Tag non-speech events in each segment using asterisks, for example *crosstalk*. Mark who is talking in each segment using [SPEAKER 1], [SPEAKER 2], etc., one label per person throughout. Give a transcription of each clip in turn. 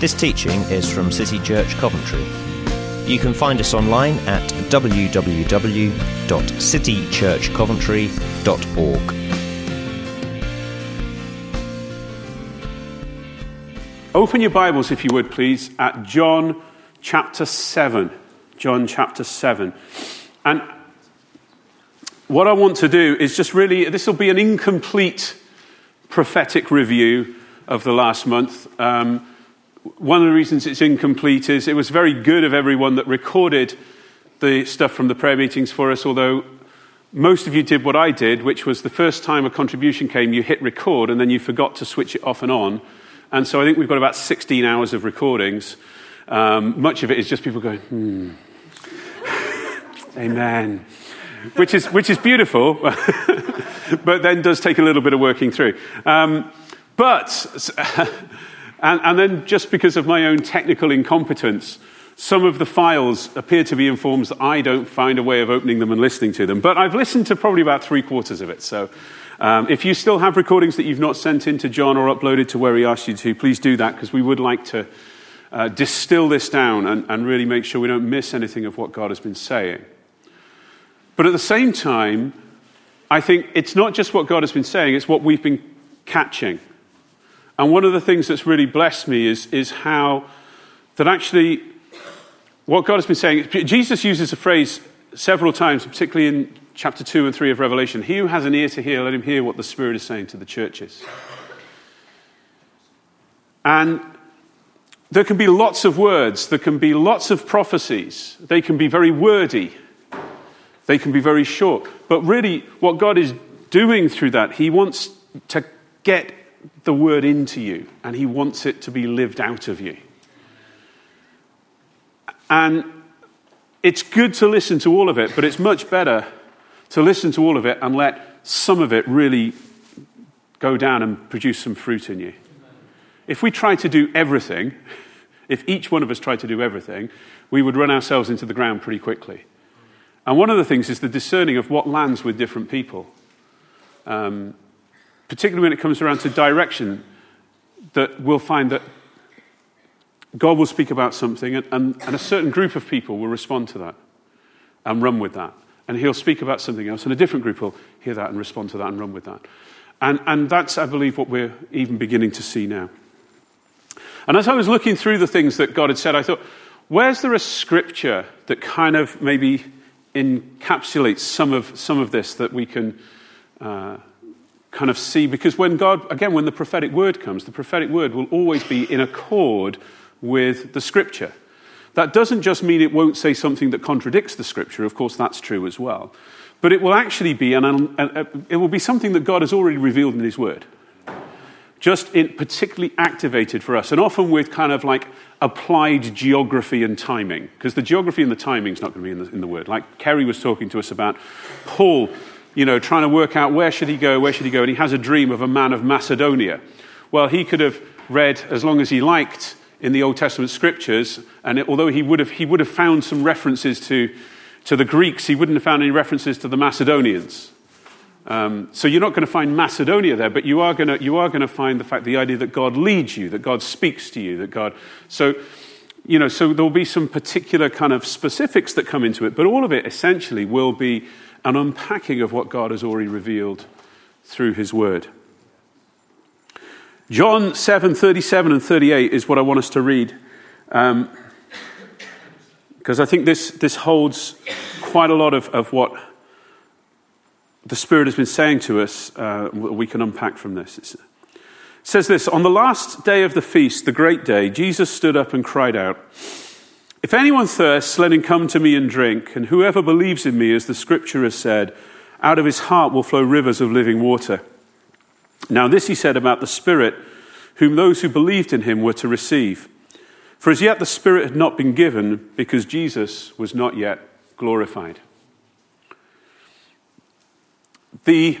[SPEAKER 1] This teaching is from City Church Coventry. You can find us online at www.citychurchcoventry.org.
[SPEAKER 2] Open your Bibles, if you would, please, at John chapter 7. John chapter 7. And what I want to do is just really, this will be an incomplete prophetic review of the last month. Um, one of the reasons it's incomplete is it was very good of everyone that recorded the stuff from the prayer meetings for us, although most of you did what I did, which was the first time a contribution came, you hit record and then you forgot to switch it off and on. And so I think we've got about 16 hours of recordings. Um, much of it is just people going, hmm. *laughs* Amen. Which is, which is beautiful, *laughs* but then does take a little bit of working through. Um, but, *laughs* and, and then just because of my own technical incompetence, some of the files appear to be in forms that I don't find a way of opening them and listening to them. But I've listened to probably about three quarters of it. So um, if you still have recordings that you've not sent in to John or uploaded to where he asked you to, please do that because we would like to uh, distill this down and, and really make sure we don't miss anything of what God has been saying. But at the same time, I think it's not just what God has been saying, it's what we've been catching. And one of the things that's really blessed me is, is how that actually what God has been saying, Jesus uses a phrase several times, particularly in chapter 2 and 3 of Revelation. He who has an ear to hear, let him hear what the Spirit is saying to the churches. And there can be lots of words, there can be lots of prophecies, they can be very wordy, they can be very short. But really, what God is doing through that, He wants to get the word into you, and He wants it to be lived out of you. And it's good to listen to all of it, but it's much better to listen to all of it and let some of it really go down and produce some fruit in you. If we try to do everything, *laughs* if each one of us tried to do everything, we would run ourselves into the ground pretty quickly. And one of the things is the discerning of what lands with different people. Um, particularly when it comes around to direction, that we'll find that God will speak about something, and, and, and, a certain group of people will respond to that and run with that. And he'll speak about something else, and a different group will hear that and respond to that and run with that. And, and that's, I believe, what we're even beginning to see now. And as I was looking through the things that God had said, I thought, where's there a scripture that kind of maybe encapsulates some of, some of this that we can uh, kind of see? Because when God, again, when the prophetic word comes, the prophetic word will always be in accord with the scripture. That doesn't just mean it won't say something that contradicts the scripture, of course, that's true as well. But it will actually be, an, it will be something that God has already revealed in His Word. Just in, particularly activated for us, and often with kind of like applied geography and timing, because the geography and the timing is not going to be in the, in the Word. Like Kerry was talking to us about Paul, you know, trying to work out where should he go, where should he go, and he has a dream of a man of Macedonia. Well, he could have read as long as he liked in the Old Testament scriptures, and it, although he would, have, he would have found some references to, to the Greeks, he wouldn't have found any references to the Macedonians. Um, so you're not going to find Macedonia there, but you are going to, you are going to find the fact, the idea that God leads you, that God speaks to you, that God. So, you know, so there'll be some particular kind of specifics that come into it, but all of it essentially will be an unpacking of what God has already revealed through His Word. John 7 37 and 38 is what I want us to read. Um, because I think this, this holds quite a lot of, of what the Spirit has been saying to us, uh, we can unpack from this. It's, it says this On the last day of the feast, the great day, Jesus stood up and cried out, If anyone thirsts, let him come to me and drink, and whoever believes in me, as the scripture has said, out of his heart will flow rivers of living water. Now, this he said about the Spirit, whom those who believed in him were to receive. For as yet the Spirit had not been given because Jesus was not yet glorified. The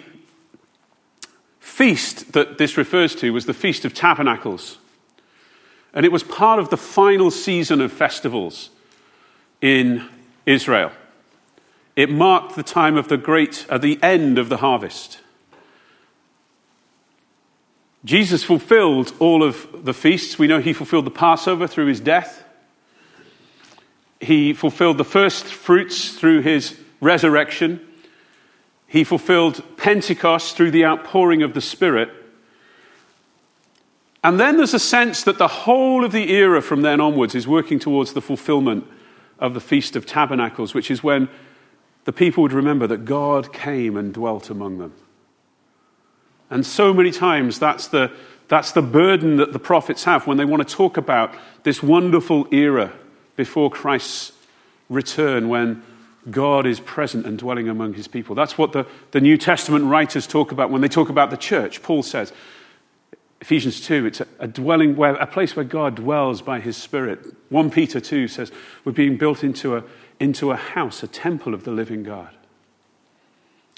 [SPEAKER 2] feast that this refers to was the Feast of Tabernacles. And it was part of the final season of festivals in Israel. It marked the time of the great, at uh, the end of the harvest. Jesus fulfilled all of the feasts. We know he fulfilled the Passover through his death. He fulfilled the first fruits through his resurrection. He fulfilled Pentecost through the outpouring of the Spirit. And then there's a sense that the whole of the era from then onwards is working towards the fulfillment of the Feast of Tabernacles, which is when the people would remember that God came and dwelt among them. And so many times that's the, that's the burden that the prophets have when they want to talk about this wonderful era before Christ's return when God is present and dwelling among his people. That's what the, the New Testament writers talk about when they talk about the church. Paul says, Ephesians 2, it's a, a dwelling where, a place where God dwells by his Spirit. 1 Peter 2 says, we're being built into a, into a house, a temple of the living God.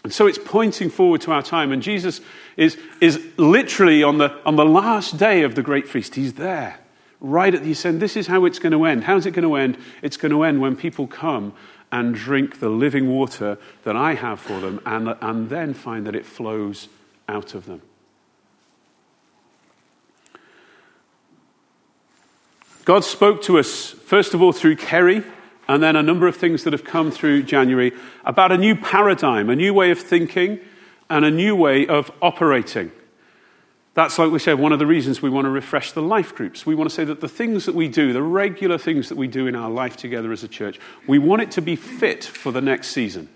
[SPEAKER 2] And so it's pointing forward to our time. And Jesus is, is literally on the, on the last day of the great feast. He's there, right at the, end. This is how it's going to end. How's it going to end? It's going to end when people come and drink the living water that I have for them and, and then find that it flows out of them. God spoke to us, first of all, through Kerry, and then a number of things that have come through January about a new paradigm, a new way of thinking, and a new way of operating. That's, like we said, one of the reasons we want to refresh the life groups. We want to say that the things that we do, the regular things that we do in our life together as a church, we want it to be fit for the next season.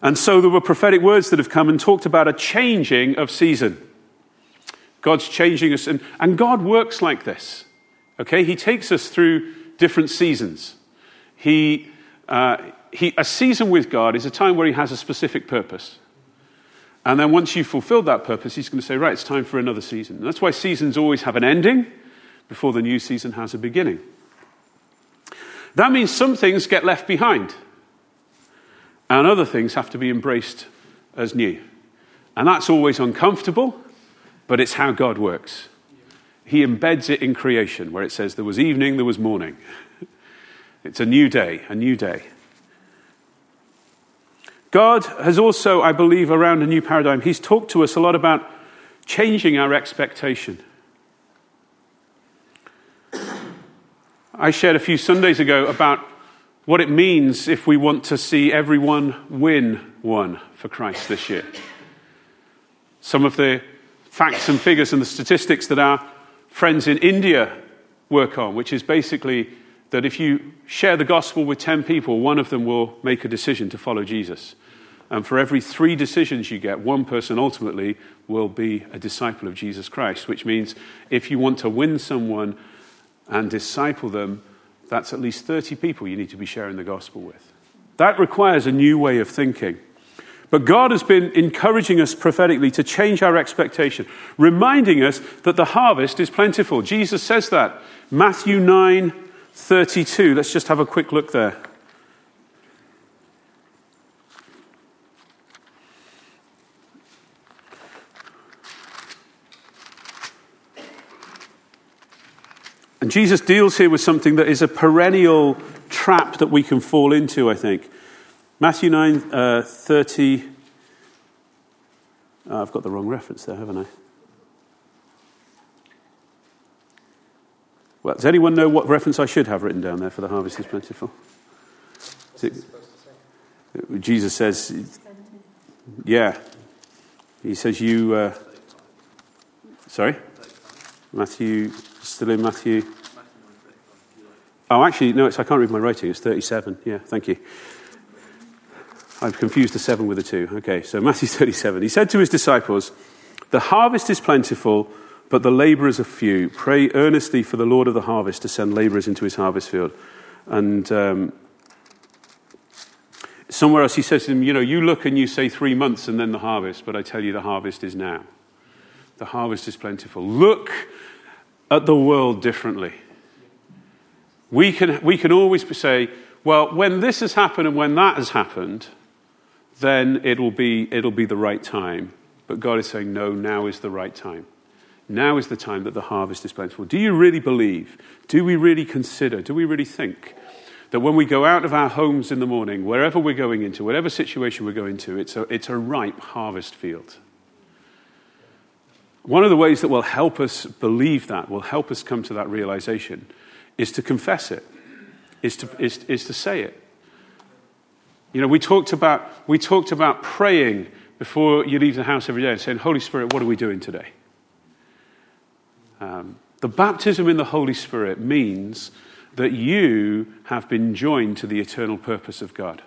[SPEAKER 2] And so there were prophetic words that have come and talked about a changing of season. God's changing us, and, and God works like this. Okay, he takes us through different seasons. He, uh, he, a season with God is a time where he has a specific purpose. And then once you've fulfilled that purpose, he's going to say, right, it's time for another season. And that's why seasons always have an ending before the new season has a beginning. That means some things get left behind, and other things have to be embraced as new. And that's always uncomfortable, but it's how God works he embeds it in creation, where it says there was evening, there was morning. *laughs* It's a new day, a new day. God has also, I believe, around a new paradigm, He's talked to us a lot about changing our expectation. I shared a few Sundays ago about what it means if we want to see everyone win one for Christ this year. Some of the facts and figures and the statistics that our friends in India work on, which is basically that if you share the gospel with 10 people, one of them will make a decision to follow Jesus. And for every three decisions you get, one person ultimately will be a disciple of Jesus Christ, which means if you want to win someone and disciple them, that's at least 30 people you need to be sharing the gospel with. That requires a new way of thinking. But God has been encouraging us prophetically to change our expectation, reminding us that the harvest is plentiful. Jesus says that. Matthew 9 32. Let's just have a quick look there. And Jesus deals here with something that is a perennial trap that we can fall into, I think. Matthew 9 uh, 30. Oh, I've got the wrong reference there, haven't I? Well, does anyone know what reference I should have written down there for the harvest is plentiful? Is it, Jesus says, yeah. He says, you. Uh, sorry? Matthew, still in Matthew. Oh, actually, no, I can't read my writing. It's 37. Yeah, thank you. I've confused the seven with the two. Okay, so Matthew *laughs* 37. He said to his disciples, The harvest is plentiful, but the laborers are few. Pray earnestly for the Lord of the harvest to send laborers into his harvest field. And um, somewhere else he says to them, You know, you look and you say three months and then the harvest, but I tell you the harvest is now. The harvest is plentiful. Look at the world differently. We can, we can always say, well, when this has happened and when that has happened, then it'll be, it'll be the right time. But God is saying, no, now is the right time. Now is the time that the harvest is plentiful. Do you really believe? Do we really consider? Do we really think that when we go out of our homes in the morning, wherever we're going into, whatever situation we're going to, it's a, it's a ripe harvest field? One of the ways that will help us believe that, will help us come to that realization, is to confess it, is to, is, is to say it. You know, we talked, about, we talked about praying before you leave the house every day and saying, Holy Spirit, what are we doing today? Um, the baptism in the Holy Spirit means that you have been joined to the eternal purpose of God.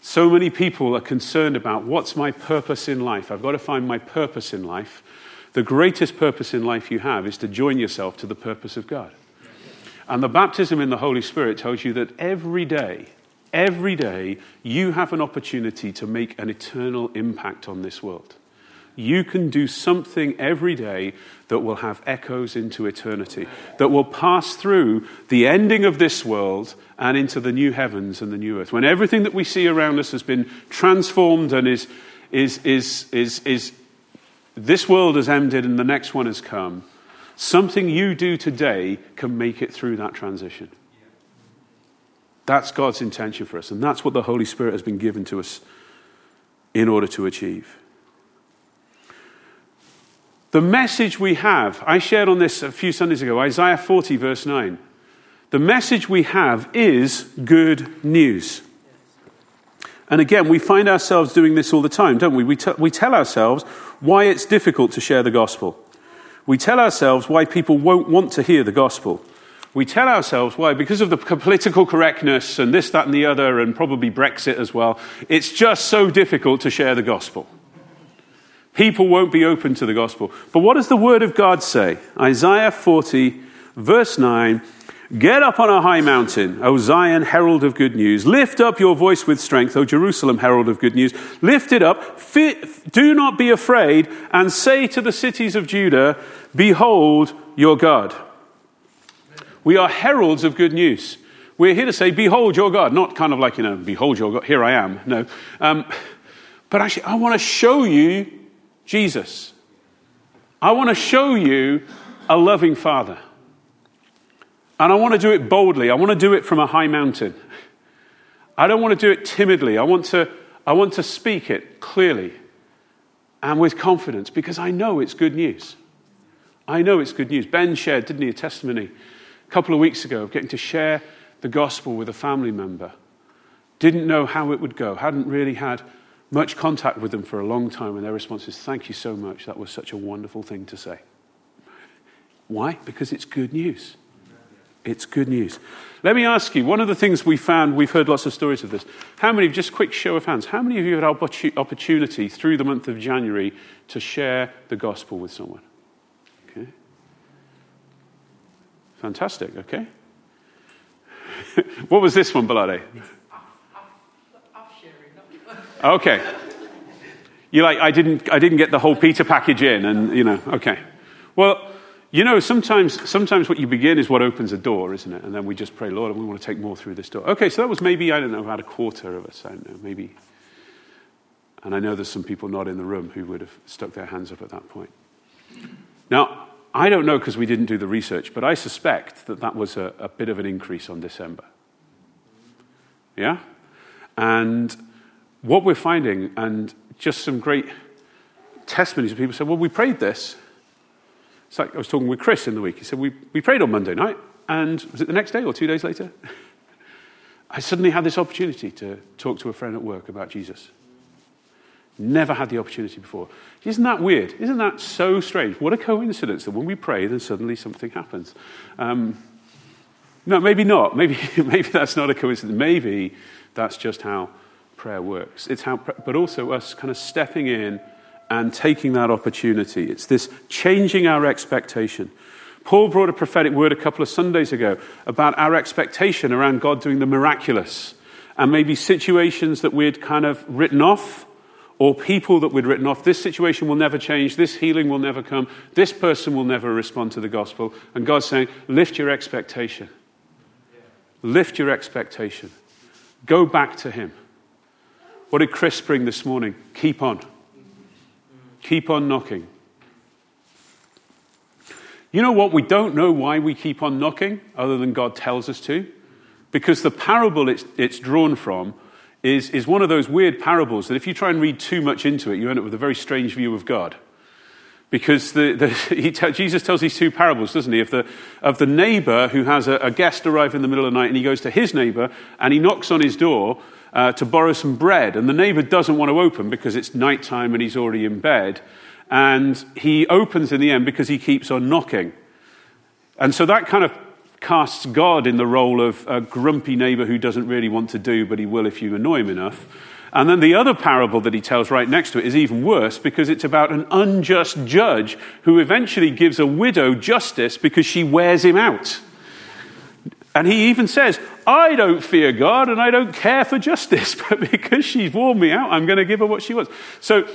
[SPEAKER 2] So many people are concerned about what's my purpose in life. I've got to find my purpose in life. The greatest purpose in life you have is to join yourself to the purpose of God. And the baptism in the Holy Spirit tells you that every day, every day, you have an opportunity to make an eternal impact on this world. You can do something every day that will have echoes into eternity, that will pass through the ending of this world and into the new heavens and the new earth. When everything that we see around us has been transformed and is, is, is, is, is this world has ended and the next one has come, something you do today can make it through that transition. That's God's intention for us, and that's what the Holy Spirit has been given to us in order to achieve. The message we have, I shared on this a few Sundays ago, Isaiah 40, verse 9. The message we have is good news. And again, we find ourselves doing this all the time, don't we? We, t- we tell ourselves why it's difficult to share the gospel. We tell ourselves why people won't want to hear the gospel. We tell ourselves why, because of the political correctness and this, that, and the other, and probably Brexit as well, it's just so difficult to share the gospel. People won't be open to the gospel. But what does the word of God say? Isaiah 40, verse 9 Get up on a high mountain, O Zion, herald of good news. Lift up your voice with strength, O Jerusalem, herald of good news. Lift it up. Do not be afraid, and say to the cities of Judah, Behold your God. We are heralds of good news. We're here to say, Behold your God. Not kind of like, you know, Behold your God, here I am. No. Um, but actually, I want to show you Jesus. I want to show you a loving Father. And I want to do it boldly. I want to do it from a high mountain. I don't want to do it timidly. I want to, I want to speak it clearly and with confidence because I know it's good news. I know it's good news. Ben shared, didn't he, a testimony a couple of weeks ago of getting to share the gospel with a family member. Didn't know how it would go, hadn't really had much contact with them for a long time, and their response is, Thank you so much. That was such a wonderful thing to say. Why? Because it's good news. It's good news. Let me ask you one of the things we found, we've heard lots of stories of this. How many, just quick show of hands, how many of you had opportunity through the month of January to share the gospel with someone? Okay. Fantastic, okay. *laughs* what was this one, Balade? Okay. You're like, I didn't, I didn't get the whole Peter package in, and, you know, okay. Well, you know, sometimes, sometimes what you begin is what opens a door, isn't it? And then we just pray, Lord, we want to take more through this door. Okay, so that was maybe, I don't know, about a quarter of us. I don't know, maybe. And I know there's some people not in the room who would have stuck their hands up at that point. Now, I don't know because we didn't do the research, but I suspect that that was a, a bit of an increase on December. Yeah? And what we're finding, and just some great testimonies of people said, Well, we prayed this. It's like I was talking with Chris in the week. He said, We, we prayed on Monday night, and was it the next day or two days later? *laughs* I suddenly had this opportunity to talk to a friend at work about Jesus. Never had the opportunity before. Isn't that weird? Isn't that so strange? What a coincidence that when we pray, then suddenly something happens. Um, no, maybe not. Maybe, *laughs* maybe that's not a coincidence. Maybe that's just how prayer works. It's how, but also us kind of stepping in and taking that opportunity. It's this changing our expectation. Paul brought a prophetic word a couple of Sundays ago about our expectation around God doing the miraculous and maybe situations that we'd kind of written off or people that we'd written off. This situation will never change. This healing will never come. This person will never respond to the gospel. And God's saying, lift your expectation. Lift your expectation. Go back to Him. What did Chris bring this morning? Keep on. Keep on knocking. You know what? We don't know why we keep on knocking, other than God tells us to. Because the parable it's, it's drawn from is, is one of those weird parables that if you try and read too much into it, you end up with a very strange view of God. Because the, the, *laughs* he te- Jesus tells these two parables, doesn't he? Of the, of the neighbor who has a, a, guest arrive in the middle of the night and he goes to his neighbor and he knocks on his door uh, to borrow some bread. And the neighbor doesn't want to open because it's nighttime and he's already in bed. And he opens in the end because he keeps on knocking. And so that kind of casts God in the role of a grumpy neighbor who doesn't really want to do, but he will if you annoy him enough. And then the other parable that he tells right next to it is even worse because it's about an unjust judge who eventually gives a widow justice because she wears him out. And he even says, I don't fear God and I don't care for justice, *laughs* but because she's worn me out, I'm going to give her what she wants. So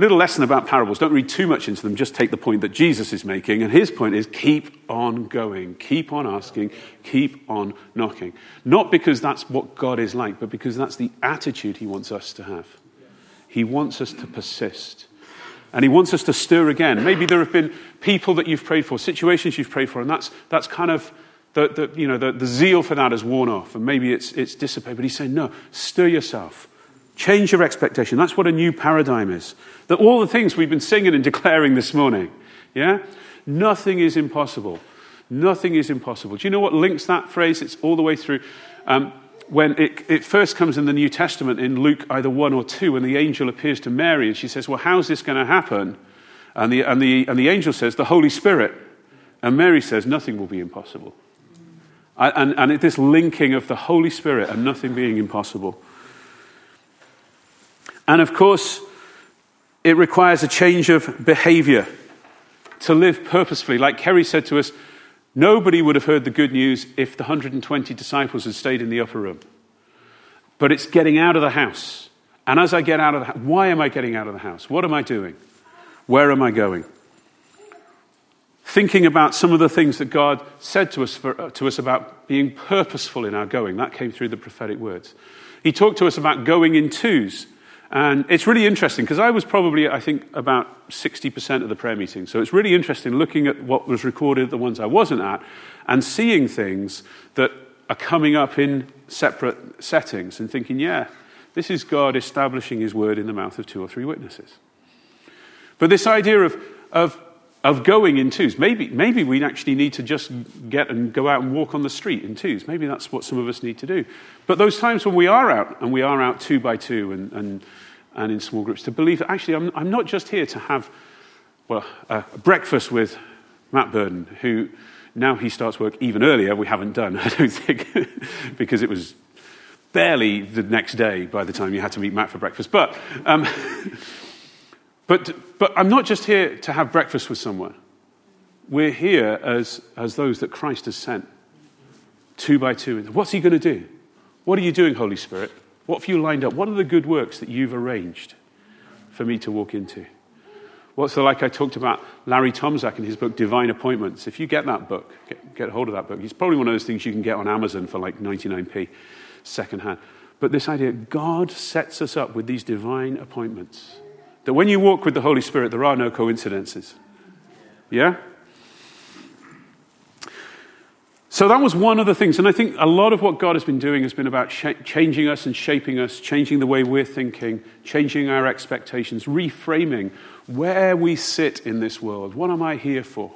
[SPEAKER 2] little lesson about parables. Don't read too much into them. Just take the point that Jesus is making. And his point is keep on going, keep on asking, keep on knocking. Not because that's what God is like, but because that's the attitude he wants us to have. He wants us to persist. And he wants us to stir again. Maybe there have been people that you've prayed for, situations you've prayed for, and that's, that's kind of the, the, you know, the, the zeal for that has worn off, and maybe it's, it's dissipated. But he's saying, no, stir yourself. Change your expectation. That's what a new paradigm is. That all the things we've been singing and *laughs* declaring this morning, yeah? Nothing is impossible. Nothing is impossible. Do you know what links that phrase? It's all the way through. Um, when it, it, first comes in the New Testament in Luke either 1 or 2, when the angel appears to Mary and she says, Well, how's this going to happen? And the, and, the, and the angel says, The Holy Spirit. And Mary says, Nothing will be impossible. And, and this linking of the Holy Spirit and nothing being impossible. And of course, it requires a change of behavior to live purposefully. Like Kerry said to us, nobody would have heard the good news if the 120 disciples had stayed in the upper room. But it's getting out of the house. And as I get out of the house, why am I getting out of the house? What am I doing? Where am I going? Thinking about some of the things that God said to us, for, uh, to us about being purposeful in our going. That came through the prophetic words. He talked to us about going in twos. And it's really interesting because I was probably, I think, about 60% of the prayer meeting. So it's really interesting looking at what was recorded, the ones I wasn't at, and seeing things that are coming up in separate settings and thinking, yeah, this is God establishing his word in the mouth of two or three witnesses. But this idea of, of, of going in twos, maybe, maybe we actually need to just get and go out and walk on the street in twos. Maybe that's what some of us need to do. But those times when we are out, and we are out two by two and, and and in small groups to believe that actually I'm, I'm not just here to have, well, a breakfast with Matt Burden, who now he starts work even earlier. We haven't done, *laughs* I don't think, *laughs* because it was barely the next day by the time you had to meet Matt for breakfast. But, um, *laughs* but, but I'm not just here to have breakfast with someone. We're here as, as those that Christ has sent, two by two. What's he going to do? What are you doing, Holy Spirit? What have you lined up? What are the good works that you've arranged for me to walk into? What's the, like I talked about Larry Tomczak in his book Divine Appointments. If you get that book, get, get hold of that book. It's probably one of those things you can get on Amazon for like 99p secondhand. But this idea, God sets us up with these divine appointments. That when you walk with the Holy Spirit, there are no coincidences. Yeah? So that was one of the things. And I think a lot of what God has been doing has been about sh- changing us and shaping us, changing the way we're thinking, changing our expectations, reframing where we sit in this world. What am I here for?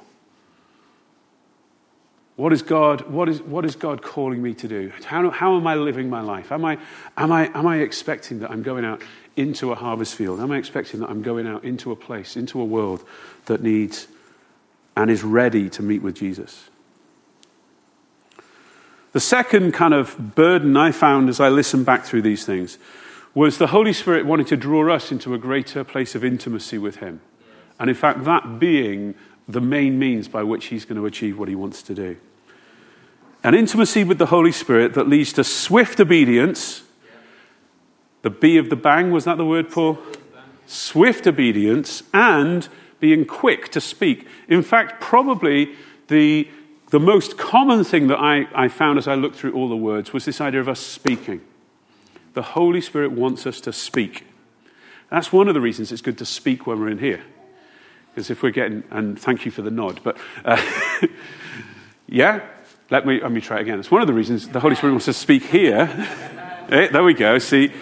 [SPEAKER 2] What is God, what is, what is God calling me to do? How, how am I living my life? Am I, am, I, am I expecting that I'm going out into a harvest field? Am I expecting that I'm going out into a place, into a world that needs and is ready to meet with Jesus? The second kind of burden I found as I listened back through these things was the Holy Spirit wanting to draw us into a greater place of intimacy with Him. And in fact, that being the main means by which He's going to achieve what He wants to do. An intimacy with the Holy Spirit that leads to swift obedience. The B of the bang, was that the word, Paul? Swift obedience and being quick to speak. In fact, probably the the most common thing that I, I found as I looked through all the words was this idea of us speaking. The Holy Spirit wants us to speak. That's one of the reasons it's good to speak when we're in here. Because if we're getting, and thank you for the nod, but uh, *laughs* yeah, let me, let me try it again. It's one of the reasons the Holy Spirit wants to speak here. hey, *laughs* there we go. See,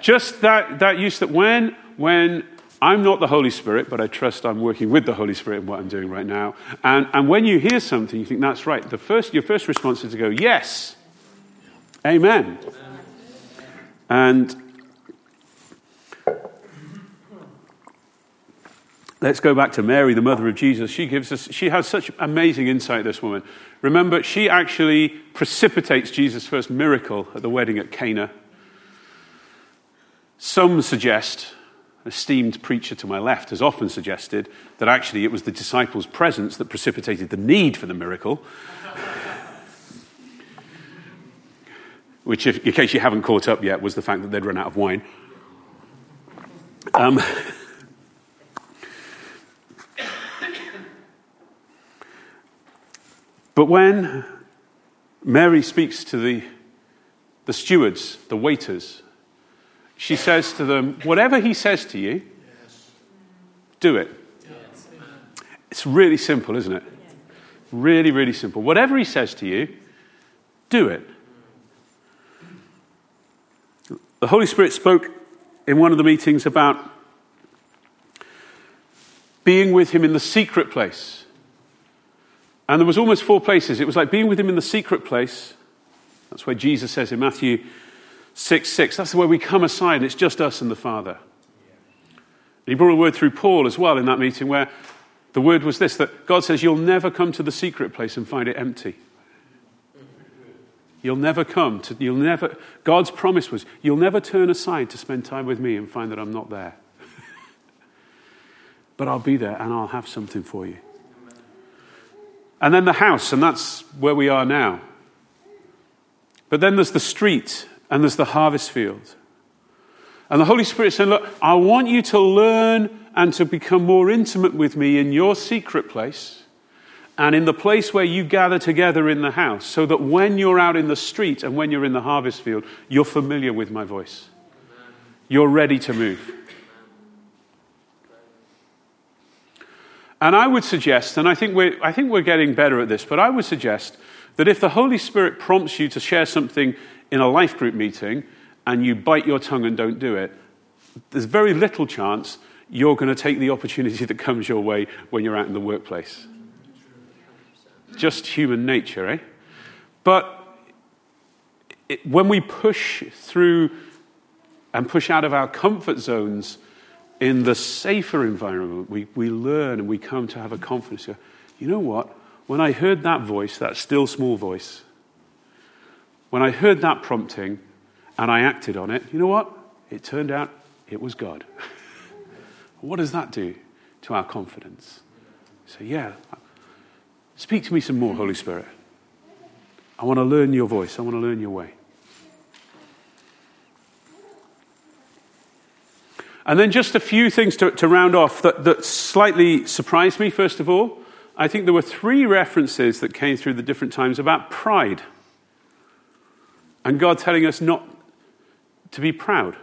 [SPEAKER 2] just that, that use that when, when I'm not the Holy Spirit, but I trust I'm working with the Holy Spirit in what I'm doing right now. And, and when you hear something, you think that's right. The first, your first response is to go, Yes, Amen. And let's go back to Mary, the mother of Jesus. She gives us, she has such amazing insight, this woman. Remember, she actually precipitates Jesus' first miracle at the wedding at Cana. Some suggest, esteemed preacher to my left has often suggested, that actually it was the disciples' presence that precipitated the need for the miracle. Which, if, in case you haven't caught up yet, was the fact that they'd run out of wine. Um, but when Mary speaks to the, the stewards, the waiters, she says to them, Whatever he says to you, do it. It's really simple, isn't it? Really, really simple. Whatever he says to you, do it. The Holy Spirit spoke in one of the meetings about being with him in the secret place. And there was almost four places. It was like being with him in the secret place. That's where Jesus says in Matthew 6 6. That's where we come aside, and it's just us and the Father. And he brought a word through Paul as well in that meeting where the word was this that God says, You'll never come to the secret place and find it empty. You'll never come to, you'll never, God's promise was, you'll never turn aside to spend time with me and find that I'm not there. *laughs* but I'll be there and I'll have something for you. And then the house, and that's where we are now. But then there's the street, and there's the harvest field. And the Holy Spirit said, Look, I want you to learn and to become more intimate with me in your secret place and in the place where you gather together in the house, so that when you're out in the street and when you're in the harvest field, you're familiar with my voice. You're ready to move. And I would suggest, and I think, we're, I think we're getting better at this, but I would suggest that if the Holy Spirit prompts you to share something in a life group meeting and you bite your tongue and don't do it, there's very little chance you're going to take the opportunity *laughs* that comes your way when you're out in the workplace. Just human nature, eh? But it, when we push through and push out of our comfort zones in the safer environment, we, we learn and we come to have a confidence. You know what? When I heard that voice, that still small voice, when I heard that prompting and I acted on it, you know what? It turned out it was God. *laughs* what does that do to our confidence? So, yeah, speak to me some more, Holy Spirit. I want to learn your voice, I want to learn your way. And then just a few things to, to round off that, that slightly surprised me, first of all. I think there were three references that came through the different times about pride. And God telling us not to be proud.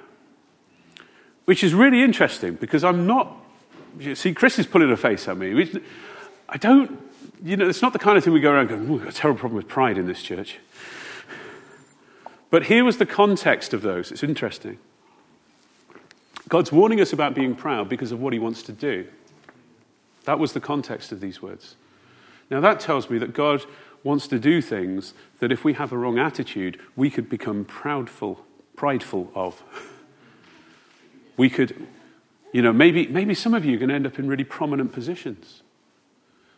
[SPEAKER 2] Which is really interesting because I'm not. See, Chris is pulling a face at me. I don't, you know, it's not the kind of thing we go around going, we've got a terrible problem with pride in this church. But here was the context of those. It's interesting. God's warning us about being proud because of what he wants to do. That was the context of these words. Now, that tells me that God wants to do things that if we have a wrong attitude, we could become proudful, prideful of. *laughs* We could, you know, maybe, maybe some of you are going to end up in really prominent positions.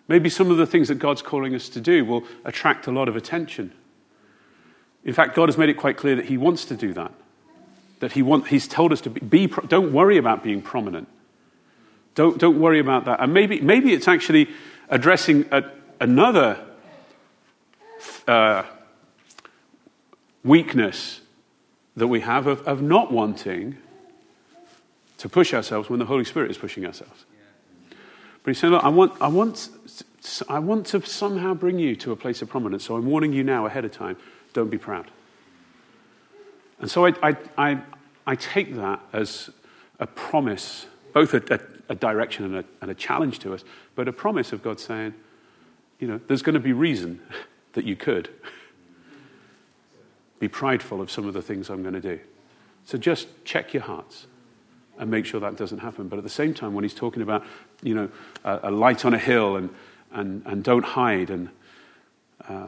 [SPEAKER 2] Maybe some of the things that God's calling us to do will attract a lot of attention. In fact, God has made it quite clear that He wants to do that. That he want, He's told us to be, be don't worry about being prominent. Don't, don't worry about that. And maybe, maybe it's actually addressing a, another uh, weakness that we have of, of not wanting to push ourselves when the Holy Spirit is pushing ourselves. But he's saying, Look, I want, I, want, I want to somehow bring you to a place of prominence, so I'm warning you now ahead of time don't be proud. And so I, I, I, I take that as a promise, both a, a, a direction and a, and a challenge to us, but a promise of God saying, you know, there's going to be reason *laughs* that you could be prideful of some of the things I'm going to do. So just check your hearts. and make sure that doesn't happen. But at the same time, when he's talking about, you know, a, a light on a hill and, and, and don't hide, and uh,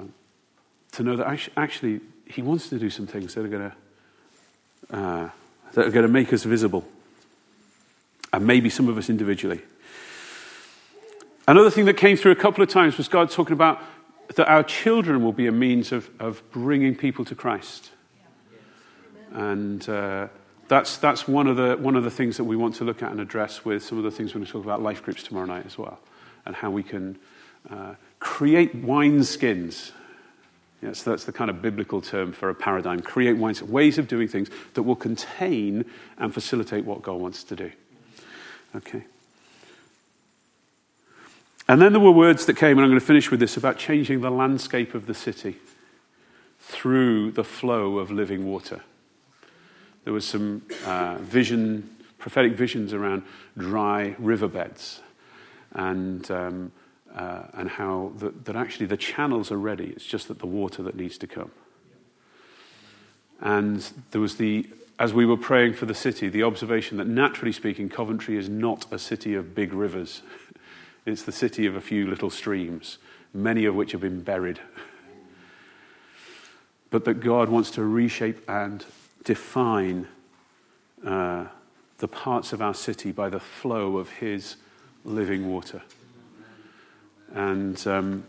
[SPEAKER 2] to know that actually, actually, he wants to do some things that are going to uh, that are going to make us visible, and maybe some of us individually. Another thing that came through a couple of times was God talking about that our children will be a means of, of bringing people to Christ. And uh, that's, that's one, of the, one of the things that we want to look at and address with some of the things we're going to talk about life groups tomorrow night as well, and how we can uh, create wineskins. Yes, that's the kind of biblical term for a paradigm. Create ways of doing things that will contain and facilitate what God wants to do. Okay. And then there were words that came, and I'm going to finish with this about changing the landscape of the city through the flow of living water. There was some uh, vision, prophetic visions around dry riverbeds and, um, uh, and how the, that actually the channels are ready. It's just that the water that needs to come. And there was the, as we were praying for the city, the observation that naturally speaking, Coventry is not a city of big rivers. *laughs* It's the city of a few little streams, many of which have been buried. But that God wants to reshape and define uh, the parts of our city by the flow of His living water. And um,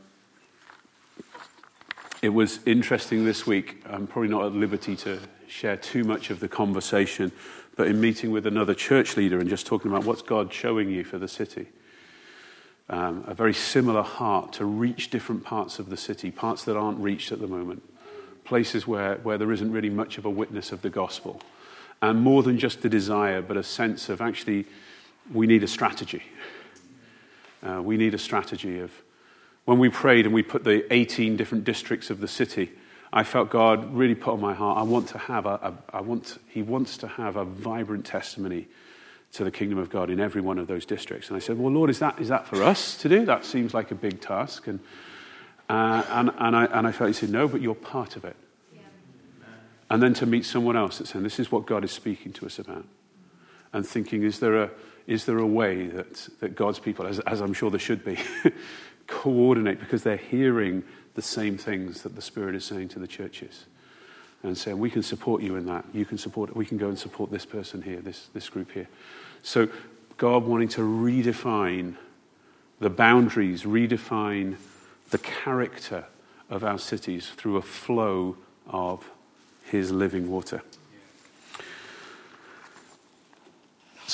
[SPEAKER 2] it was interesting this week. I'm probably not at liberty to share too much of the conversation, but in meeting with another church leader and just talking about what's God showing you for the city. Um, a very similar heart to reach different parts of the city, parts that aren't reached at the moment places where, where there isn't really much of a witness of the gospel. And more than just a desire, but a sense of actually, we need a strategy. *laughs* Uh, we need a strategy of. When we prayed and we put the 18 different districts of the city, I felt God really put on my heart. I want to have a, a I want, He wants to have a vibrant testimony to the kingdom of God in every one of those districts. And I said, Well, Lord, is that, is that for us to do? That seems like a big task. And uh, and, and, I, and I felt he said, No, but you're part of it. Yeah. And then to meet someone else that's saying, This is what God is speaking to us about. And thinking, Is there a, is there a way that, that God's people, as, as I'm sure there should be, *laughs* coordinate because they're hearing the same things that the Spirit is saying to the churches? And saying, We can support you in that. You can support, we can go and support this person here, this, this group here. So, God wanting to redefine the boundaries, redefine the character of our cities through a flow of his living water.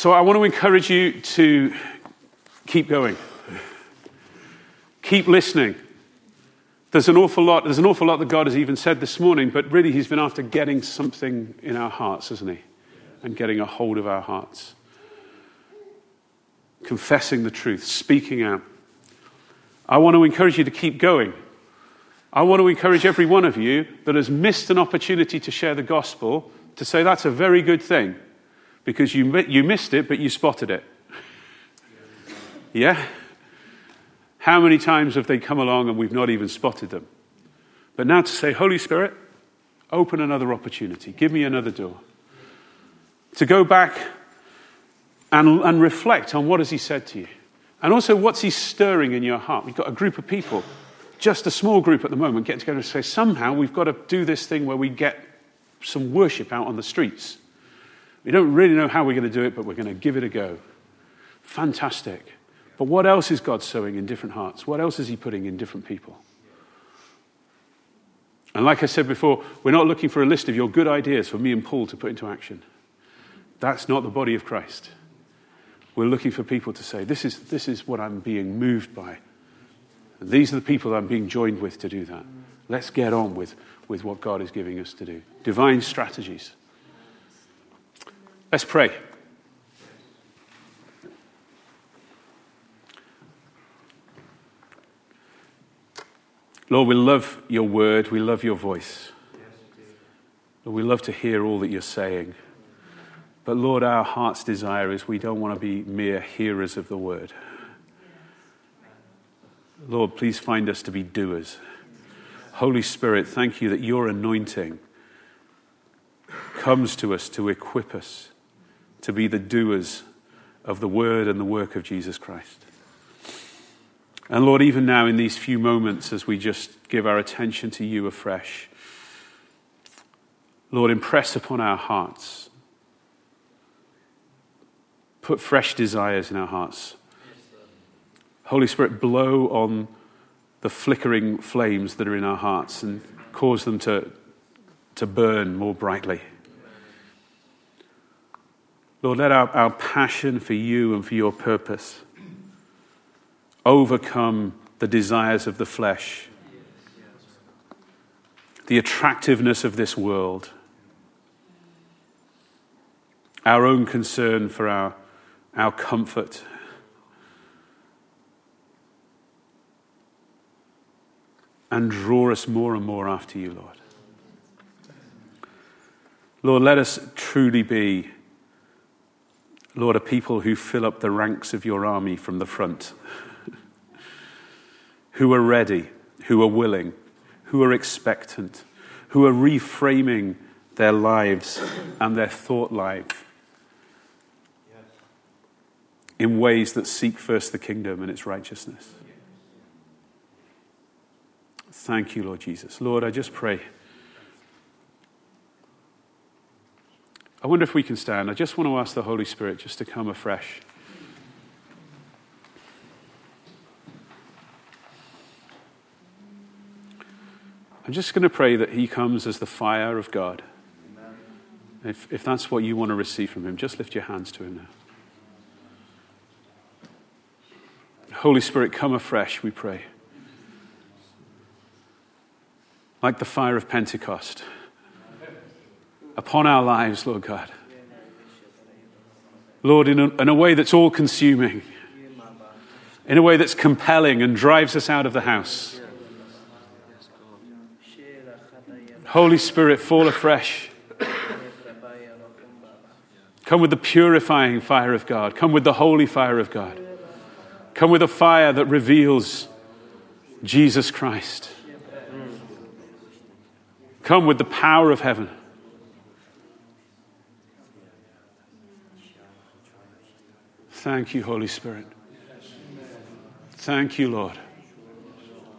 [SPEAKER 2] So I want to encourage you to keep going. Keep listening. There's an awful lot, there's an awful lot that God has even said this morning, but really he's been after getting something in our hearts, hasn't he? And getting a hold of our hearts. Confessing the truth, speaking out. I want to encourage you to keep going. I want to encourage every one of you that has missed an opportunity to share the gospel to say that's a very good thing because you, you missed it, but you spotted it. Yeah? How many times have they come along and we've not even spotted them? But now to say, Holy Spirit, open another opportunity, give me another door. To go back and, and reflect on what has He said to you. And also, what's he stirring in your heart? We've got a group of people, just a small group at the moment, get together and say, somehow we've got to do this thing where we get some worship out on the streets. We don't really know how we're going to do it, but we're going to give it a go. Fantastic. But what else is God sowing in different hearts? What else is He putting in different people? And like I said before, we're not looking for a list of your good ideas for me and Paul to put into action. That's not the body of Christ. We're looking for people to say, this is, this is what I'm being moved by. And these are the people I'm being joined with to do that. Let's get on with, with what God is giving us to do. Divine strategies. Let's pray. Lord, we love your word. We love your voice. Lord, we love to hear all that you're saying. But Lord, our heart's desire is we don't want to be mere hearers of the word. Lord, please find us to be doers. Holy Spirit, thank you that your anointing comes to us to equip us, to be the doers of the word and the work of Jesus Christ. And Lord, even now in these few moments as we just give our attention to you afresh, Lord, impress upon our hearts. Put fresh desires in our hearts. Holy Spirit, blow on the flickering flames that are in our hearts and cause them to, to burn more brightly. Lord, let our, our passion for you and for your purpose overcome the desires of the flesh, the attractiveness of this world, our own concern for our, our comfort. And draw us more and more after you, Lord. Lord, let us truly be, Lord, a people who fill up the ranks of your army from the front, who are ready, who are willing, who are expectant, who are reframing their lives and their thought life in ways that seek first the kingdom and its righteousness. Thank you, Lord Jesus. Lord, I just pray. I wonder if we can stand. I just want to ask the Holy Spirit just to come afresh. I'm just going to pray that He comes as the fire of God. If, if that's what you want to receive from Him, just lift your hands to Him now. Holy Spirit, come afresh, we pray. Like the fire of Pentecost upon our lives, Lord God. Lord, in a, in a way that's all consuming, in a way that's compelling and drives us out of the house. Holy Spirit, fall afresh. Come with the purifying fire of God. Come with the holy fire of God. Come with a fire that reveals Jesus Christ. Come with the power of heaven. Thank you, Holy Spirit. Thank you, Lord.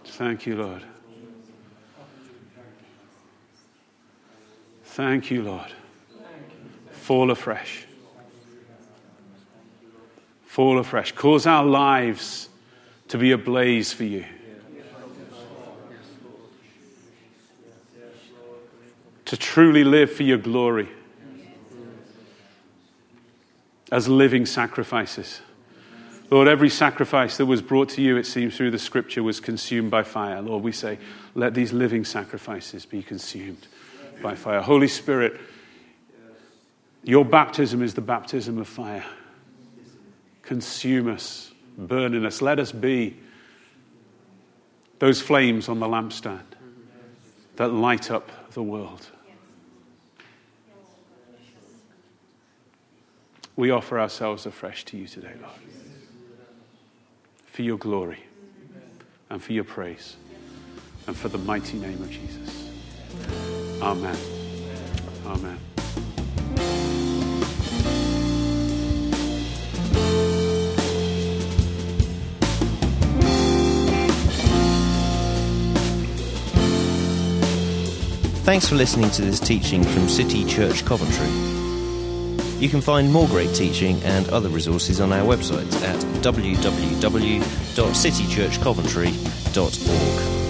[SPEAKER 2] Thank you, Lord. Thank you, Lord. Fall afresh. Fall afresh. Cause our lives to be ablaze for you. To truly live for your glory as living sacrifices. Lord, every sacrifice that was brought to you, it seems, through the scripture was consumed by fire. Lord, we say, let these living sacrifices be consumed by fire. Holy Spirit, your baptism is the baptism of fire. Consume us, burn in us. Let us be those flames on the lampstand that light up the world. We offer ourselves afresh to you today, Lord, for your glory and for your praise and for the mighty name of Jesus. Amen. Amen.
[SPEAKER 1] Thanks for listening to this teaching from City Church Coventry. You can find more great teaching and other resources on our website at www.citychurchcoventry.org.